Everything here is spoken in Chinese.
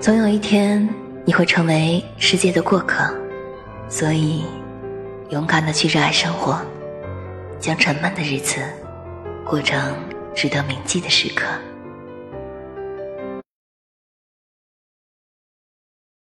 总有一天你会成为世界的过客所以勇敢的去热爱生活将沉闷的日子过成值得铭记的时刻。